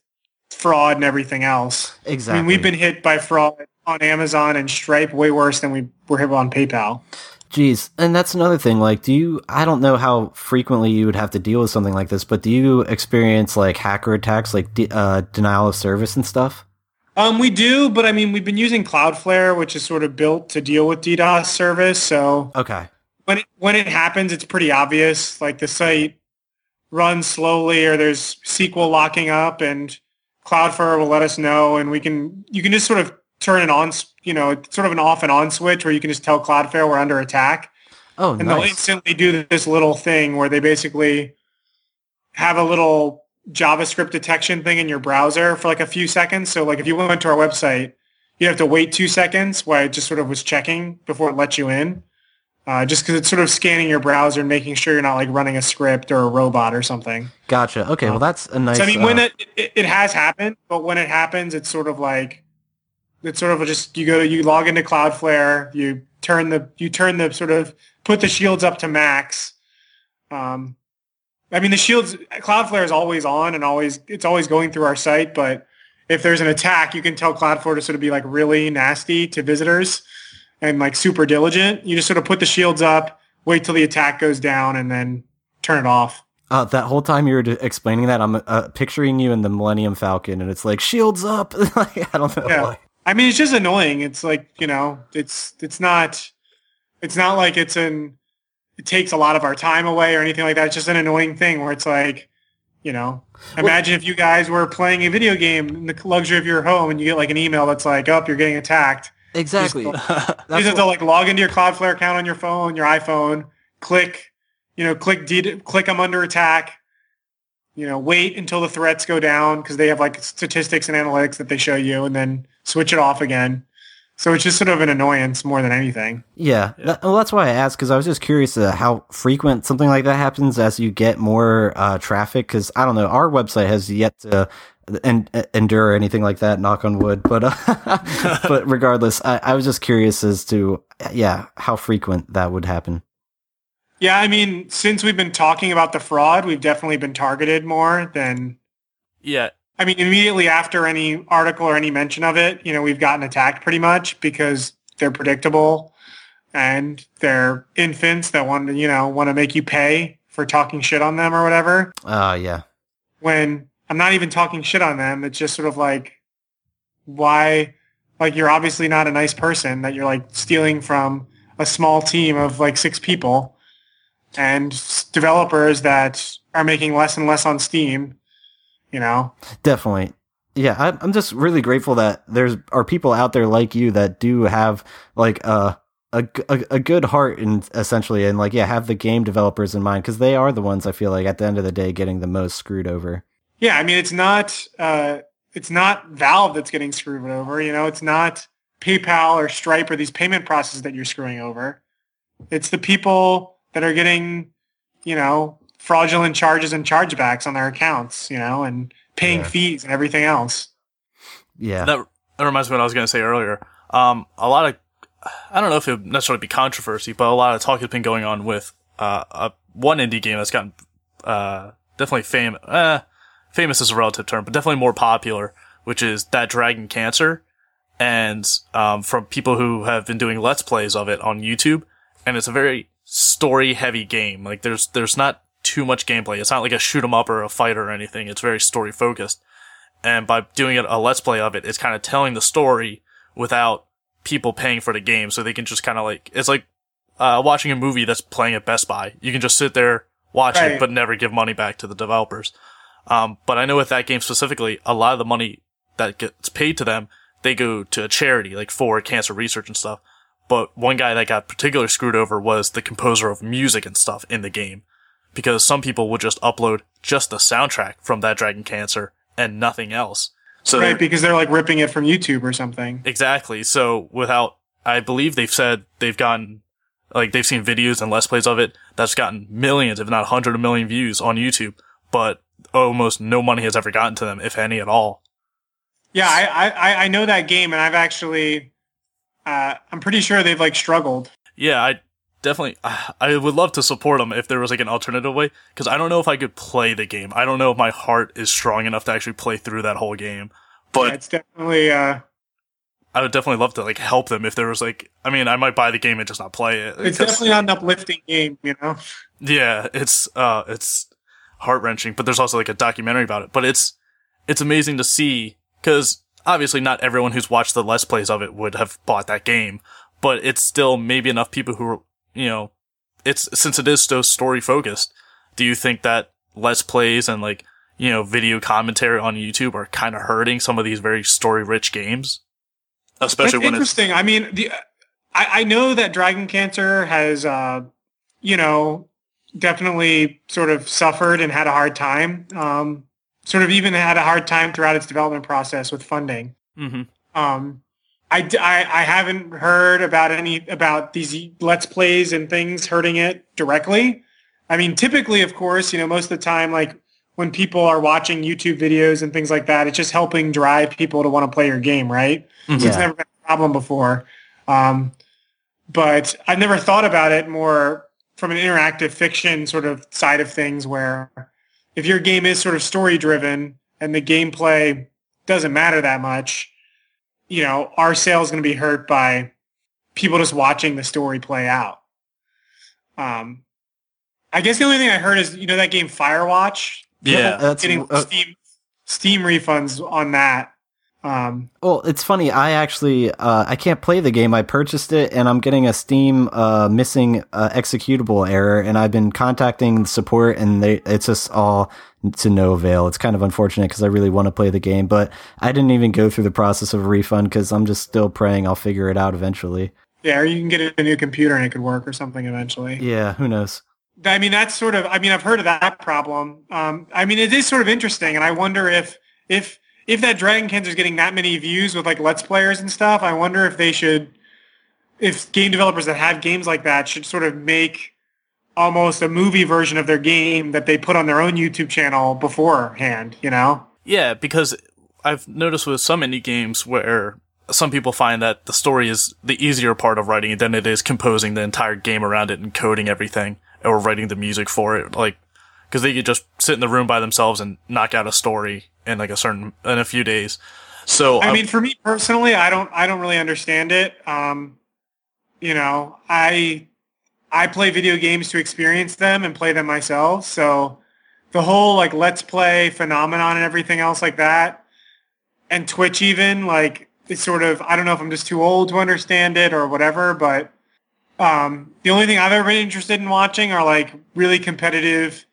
fraud and everything else. Exactly. I mean, we've been hit by fraud on Amazon and Stripe way worse than we were hit on PayPal. Jeez, and that's another thing. Like, do you? I don't know how frequently you would have to deal with something like this, but do you experience like hacker attacks, like de- uh, denial of service and stuff? Um, we do, but I mean, we've been using Cloudflare, which is sort of built to deal with DDoS service. So Okay. when it, when it happens, it's pretty obvious. Like the site runs slowly, or there's SQL locking up, and Cloudflare will let us know, and we can you can just sort of turn it on. You know, it's sort of an off and on switch where you can just tell Cloudflare we're under attack. Oh, and they'll instantly do this little thing where they basically have a little JavaScript detection thing in your browser for like a few seconds. So like if you went to our website, you have to wait two seconds while it just sort of was checking before it lets you in. Uh, just because it's sort of scanning your browser and making sure you're not like running a script or a robot or something. Gotcha. Okay. Well, that's a nice. so I mean, when uh, it, it it has happened, but when it happens, it's sort of like it's sort of just you go to you log into Cloudflare, you turn the you turn the sort of put the shields up to max. Um, I mean, the shields Cloudflare is always on and always it's always going through our site, but if there's an attack, you can tell Cloudflare to sort of be like really nasty to visitors and like super diligent. You just sort of put the shields up, wait till the attack goes down, and then turn it off. Uh, that whole time you were explaining that, I'm uh, picturing you in the Millennium Falcon, and it's like shields up. like, I don't know Yeah. why. I mean, it's just annoying. It's like you know, it's it's not, it's not like it's an, it takes a lot of our time away or anything like that. It's just an annoying thing where it's like, you know, imagine if you guys were playing a video game in the luxury of your home and you get like an email that's like, oh, you're getting attacked. Exactly. You just have to like log into your Cloudflare account on your phone, your iPhone, click, you know, click D, click I'm under attack. You know, wait until the threats go down because they have like statistics and analytics that they show you, and then switch it off again. So it's just sort of an annoyance more than anything. Yeah, That, well, that's why I asked because I was just curious uh, how frequent something like that happens as you get more uh, traffic. Because I don't know, our website has yet to en- endure anything like that. Knock on wood, but uh, but regardless, I, I was just curious as to yeah how frequent that would happen. Yeah, I mean, since we've been talking about the fraud, we've definitely been targeted more than. Yeah, I mean, immediately after any article or any mention of it, you know, we've gotten attacked pretty much because they're predictable and they're infants that want to, you know, want to make you pay for talking shit on them or whatever. Uh yeah, When I'm not even talking shit on them, it's just sort of like, why, like, you're obviously not a nice person that you're like stealing from a small team of like six people and developers that are making less and less on Steam, you know? definitely. Yeah, I, I'm just really grateful that there's are people out there like you that do have like a a a good heart and essentially and like yeah have the game developers in mind because they are the ones I feel like at the end of the day getting the most screwed over. Yeah, I mean, it's not uh, it's not Valve that's getting screwed over. You know, it's not PayPal or Stripe or these payment processes that you're screwing over. It's the people that are getting, you know, fraudulent charges and chargebacks on their accounts. You know, and paying Yeah. fees and everything else. Yeah, that, that reminds me of what I was going to say earlier. Um, a lot of, I don't know if it would necessarily be controversy, but a lot of talk has been going on with uh, a, one indie game that's gotten uh, definitely famous. Uh, famous is a relative term, but definitely more popular, which is that Dragon Cancer. And um, from people who have been doing let's plays of it on YouTube, and it's a very story heavy game. Like there's there's not too much gameplay. It's not like a shoot 'em up or a fight or anything. It's very story focused. And by doing it a let's play of it, it's kind of telling the story without people paying for the game, so they can just kind of like it's like uh, watching a movie that's playing at Best Buy. You can just sit there watch Right. it, but never give money back to the developers. Um, but I know with that game specifically, a lot of the money that gets paid to them, they go to a charity, like for cancer research and stuff. But one guy that got particularly screwed over was the composer of music and stuff in the game. Because some people would just upload just the soundtrack from that Dragon Cancer and nothing else. So right, because they're like ripping it from YouTube or something. Exactly. So without, I believe they've said they've gotten, like they've seen videos and let's plays of it that's gotten millions, if not hundred of million views on YouTube, but almost no money has ever gotten to them, if any at all. Yeah, I, I- I, I know that game, and I've actually, uh, I'm pretty sure they've like struggled. Yeah, I definitely, I would love to support them if there was like an alternative way, because I don't know if I could play the game. I don't know if my heart is strong enough to actually play through that whole game. But Yeah, it's definitely, uh, I would definitely love to like help them if there was like, I mean, I might buy the game and just not play it. It's definitely not an uplifting game, you know. Yeah, it's uh it's heart wrenching, but there's also like a documentary about it. But it's it's amazing to see because obviously not everyone who's watched the let's plays of it would have bought that game, but it's still maybe enough people who are you know it's since it is so story focused. Do you think that let's plays and like you know video commentary on YouTube are kind of hurting some of these very story rich games, especially That's when it's interesting. I mean, the I, I know that Dragon Cancer has, uh, you know, definitely sort of suffered and had a hard time. Um, sort of even had a hard time throughout its development process with funding. hmm Um, I, I, I haven't heard about any about these let's plays and things hurting it directly. I mean, typically, of course, you know, most of the time, like when people are watching YouTube videos and things like that, it's just helping drive people to want to play your game, right? So it's never been a problem before. Um, but I've never thought about it more from an interactive fiction sort of side of things where if your game is sort of story driven and the gameplay doesn't matter that much, you know, our sale is going to be hurt by people just watching the story play out. Um, I guess the only thing I heard is, you know, that game Firewatch. Yeah. That's Getting uh, Steam, Steam refunds on that. Um, Well, it's funny. I actually uh, I can't play the game. I purchased it, and I'm getting a Steam uh, missing uh, executable error. And I've been contacting support, and they it's just all to no avail. It's kind of unfortunate because I really want to play the game, but I didn't even go through the process of a refund because I'm just still praying I'll figure it out eventually. yeah, or you can get a new computer and it could work or something eventually. Yeah, who knows? I mean, that's sort of. I mean, I've heard of that problem. Um, I mean, it is sort of interesting, and I wonder if if if that Dragon Cancer is getting that many views with like Let's Players and stuff. I wonder if they should, if game developers that have games like that should sort of make almost a movie version of their game that they put on their own YouTube channel beforehand. You know? Yeah, because I've noticed with some indie games where some people find that the story is the easier part of writing than it is composing the entire game around it and coding everything or writing the music for it. Like, because they could just sit in the room by themselves and knock out a story in like a certain in a few days. So I mean, for me personally, I don't I don't really understand it. Um, you know, I I play video games to experience them and play them myself. So the whole like let's play phenomenon and everything else like that, and Twitch even like it's sort of I don't know if I'm just too old to understand it or whatever, but um, the only thing I've ever been interested in watching are like really competitive,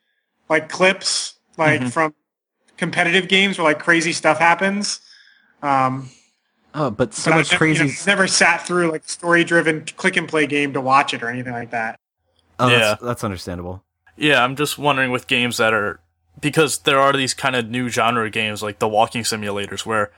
like clips, like mm-hmm. from competitive games where like crazy stuff happens. Um, oh, but so but much never, crazy. You know, never sat through like story-driven click and play game to watch it or anything like that. Oh, yeah, that's, that's understandable. Yeah, I'm just wondering with games that are because there are these kind of new genre games like the walking simulators where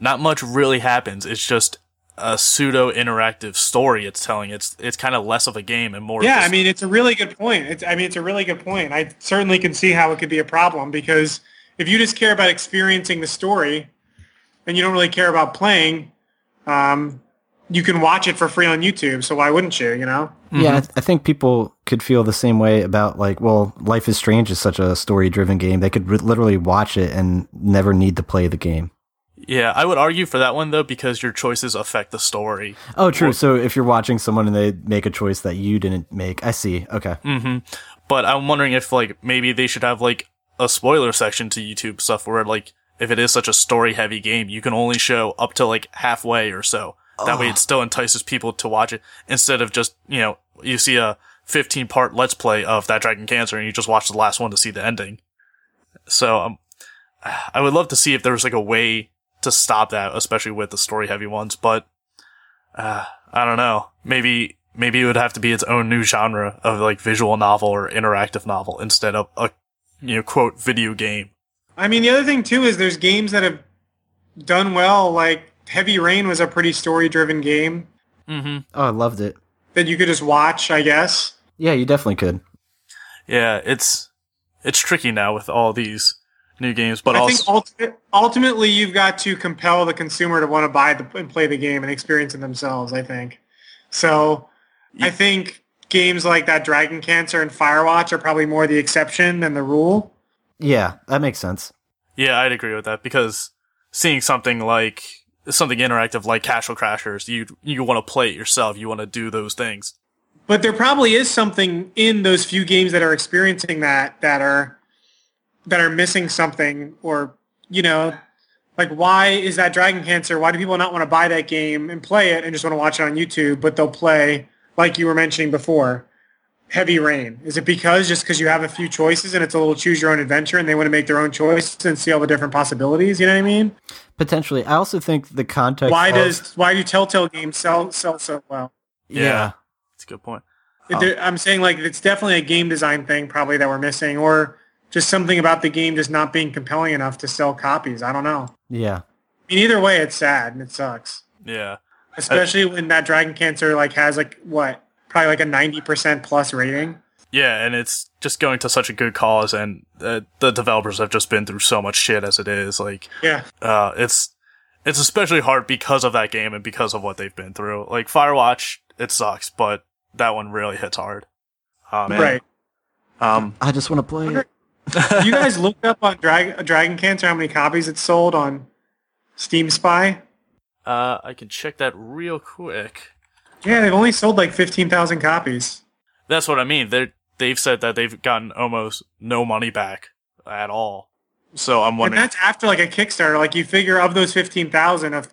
not much really happens. It's just a pseudo interactive story it's telling. It's it's kind of less of a game and more. Yeah, I mean it's a really good point. It's I mean it's a really good point. I certainly can see how it could be a problem because if you just care about experiencing the story and you don't really care about playing, um, you can watch it for free on YouTube. So why wouldn't you? You know? Mm-hmm. Yeah, I, th- I, think people could feel the same way about like, well, Life is Strange is such a story-driven game. They could literally watch it and never need to play the game. Yeah, I would argue for that one though because your choices affect the story. Oh, true. Or, so if you're watching someone and they make a choice that you didn't make, I see. Okay. Mm-hmm. But I'm wondering if like maybe they should have like a spoiler section to YouTube stuff where like if it is such a story heavy game, you can only show up to like halfway or so. That way it still entices people to watch it instead of just, you know, you see a 15 part let's play of that Dragon Cancer and you just watch the last one to see the ending. So, um, I would love to see if there was like a way to stop that, especially with the story heavy ones, but, uh, I don't know. Maybe, maybe it would have to be its own new genre of like visual novel or interactive novel instead of a, you know, quote, video game. I mean, the other thing too is there's games that have done well, like Heavy Rain was a pretty story driven game. Mm-hmm. Oh, I loved it. That you could just watch, I guess. Yeah, you definitely could. Yeah, it's it's tricky now with all these new games, but I also think ultimately you've got to compel the consumer to want to buy the, and play the game and experience it themselves. I think so. Yeah. I think games like that Dragon Cancer and Firewatch are probably more the exception than the rule. Yeah, that makes sense. Yeah, I'd agree with that because seeing something like something interactive like Castle Crashers, you you want to play it yourself. You want to do those things. But there probably is something in those few games that are experiencing that that are that are missing something, or you know, like why is that Dragon Cancer? Why do people not want to buy that game and play it and just want to watch it on YouTube? But they'll play like you were mentioning before, Heavy Rain. Is it because just because you have a few choices and it's a little choose your own adventure and they want to make their own choice and see all the different possibilities? You know what I mean? Potentially. I also think the context. Why of, does why do Telltale games sell sell so well? Yeah, yeah. that's a good point. Um, I'm saying like it's definitely a game design thing probably that we're missing, or just something about the game just not being compelling enough to sell copies. I don't know. Yeah. I mean, either way, it's sad and it sucks. Yeah. Especially I, when that Dragon Cancer like has like what probably like a ninety percent plus rating. Yeah, and it's just going to such a good cause, and uh, the developers have just been through so much shit as it is. Like, yeah, uh, it's it's especially hard because of that game and because of what they've been through. Like Firewatch, it sucks, but that one really hits hard. Um, right. Um, I just want to play it. You guys looked up on Dragon Dragon Cancer how many copies it sold on Steam Spy? Uh, I can check that real quick. Yeah, they've only sold like fifteen thousand copies. That's what I mean. They they've said that they've gotten almost no money back at all. So I'm wondering. And that's after like a Kickstarter. Like you figure of those fifteen thousand, of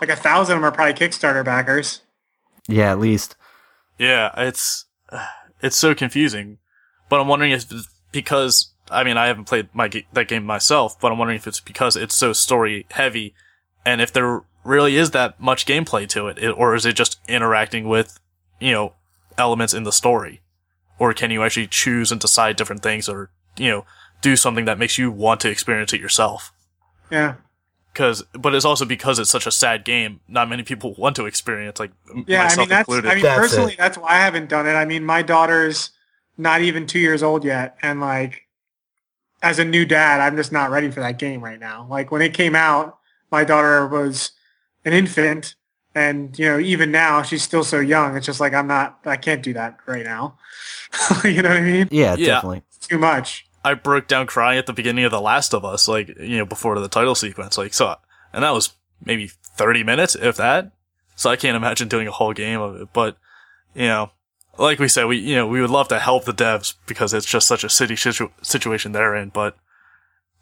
like a thousand of them are probably Kickstarter backers. Yeah, at least. Yeah, it's it's so confusing. But I'm wondering if because I mean I haven't played my that game myself, but I'm wondering if it's because it's so story heavy, and if there really is that much gameplay to it, or is it just interacting with you know elements in the story? or can you actually choose and decide different things, or you know, do something that makes you want to experience it yourself? Yeah. Because, but it's also because it's such a sad game. Not many people want to experience, like m- Yeah, I mean that's included. I mean That's personally it. that's why I haven't done it. I mean my daughter's not even two years old yet, and like as a new dad, I'm just not ready for that game right now. Like when it came out, my daughter was an infant, and you know even now she's still so young. It's just like I'm not. I can't do that right now. you know what I mean? Yeah, Yeah. definitely. It's too much. I broke down crying at the beginning of The Last of Us, like, you know, before the title sequence. Like, so, and that was maybe 30 minutes, if that. So I can't imagine doing a whole game of it. But, you know, like we said, we, you know, we would love to help the devs because it's just such a city situ- situation they're in. But,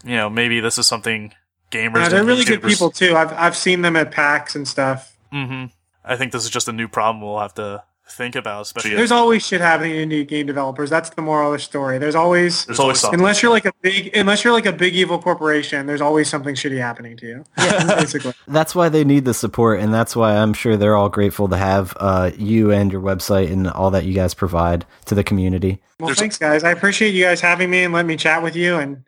you know, maybe this is something gamers. Yeah, they're really good people too. I've I've seen them at PAX and stuff. hmm I think this is just a new problem we'll have to think about, especially. There's always shit happening in indie game developers. That's the moral of the story. There's always There's always something. unless you're like a big unless you're like a big evil corporation, there's always something shitty happening to you. basically. That's why they need the support, and that's why I'm sure they're all grateful to have uh, you and your website and all that you guys provide to the community. Well, There's- thanks guys. I appreciate you guys having me and letting me chat with you and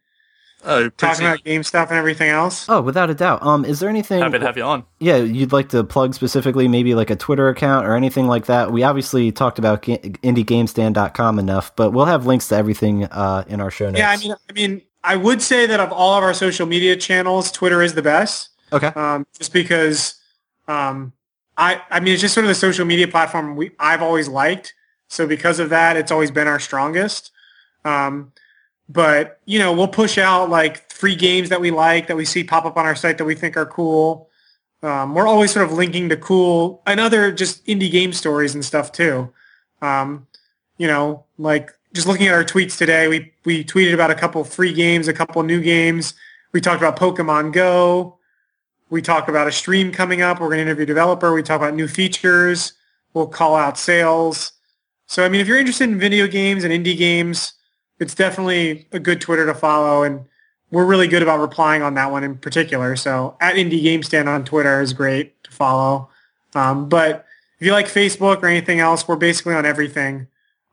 I talking about game stuff and everything else. Oh, without a doubt. Um, is there anything? Happy to have you on. Yeah, you'd like to plug specifically, maybe like a Twitter account or anything like that. We obviously talked about ga- indiegamestand.com enough, but we'll have links to everything uh, in our show notes. Yeah, I mean, I mean, I would say that of all of our social media channels, Twitter is the best. okay. um, just because um, I I mean it's just sort of the social media platform we I've always liked. So because of that, it's always been our strongest. Um, but you know, we'll push out like free games that we like that we see pop up on our site that we think are cool. Um, we're always sort of linking to cool and other just indie game stories and stuff too. Um, you know, like just looking at our tweets today, we we tweeted about a couple free games, a couple new games. We talked about Pokemon Go. We talk about a stream coming up. We're going to interview a developer. We talk about new features. We'll call out sales. So, I mean, if you're interested in video games and indie games, it's definitely a good Twitter to follow. And we're really good about replying on that one in particular. So at Indie Game Stand on Twitter is great to follow. Um, but if you like Facebook or anything else, we're basically on everything.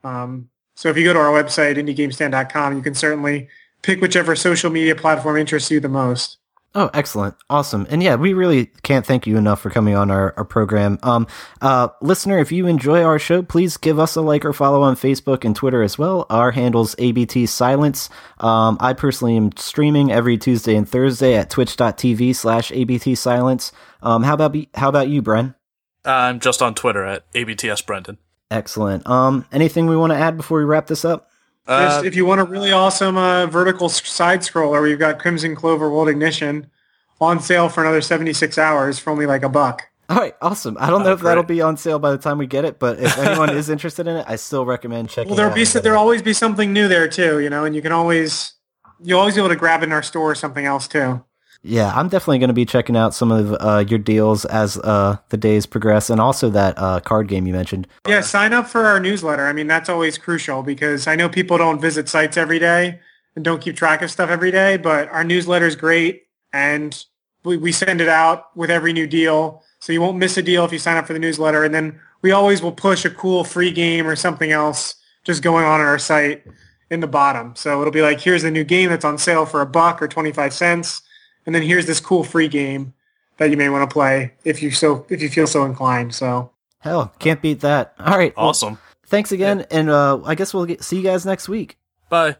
Um, so if you go to our website, indiegamestand.com, you can certainly pick whichever social media platform interests you the most. Oh, excellent. Awesome. And yeah, we really can't thank you enough for coming on our, our program. Um, uh, listener, if you enjoy our show, please give us a like or follow on Facebook and Twitter as well. Our handle's ABT Silence. Um, I personally am streaming every Tuesday and Thursday at twitch.tv slash ABT Silence. Um, how about, be, how about you, Bren? I'm just on Twitter at ABTS Brendan. Excellent. Um, anything we want to add before we wrap this up? Just Uh, if you want a really awesome uh, vertical side scroller, we've got Crimson Clover World Ignition on sale for another 76 hours for only like a buck. All right, awesome. I don't know Oh, if that'll be on sale by the time we get it, but if anyone is interested in it, I still recommend checking Well, there'll out. be and there'll always be something new there too, you know, and you can always you'll always be able to grab it in our store or something else too. Yeah, I'm definitely going to be checking out some of uh, your deals as uh, the days progress, and also that uh, card game you mentioned. Yeah, sign up for our newsletter. I mean, that's always crucial because I know people don't visit sites every day and don't keep track of stuff every day, but our newsletter is great and we, we send it out with every new deal. So you won't miss a deal if you sign up for the newsletter. And then we always will push a cool free game or something else just going on on our site in the bottom. So it'll be like, here's a new game that's on sale for a buck or 25 cents. And then here's this cool free game that you may want to play if you so if you feel so inclined. So Hell, can't beat that. All right, well, awesome. thanks again, and uh, I guess we'll get, see you guys next week. Bye.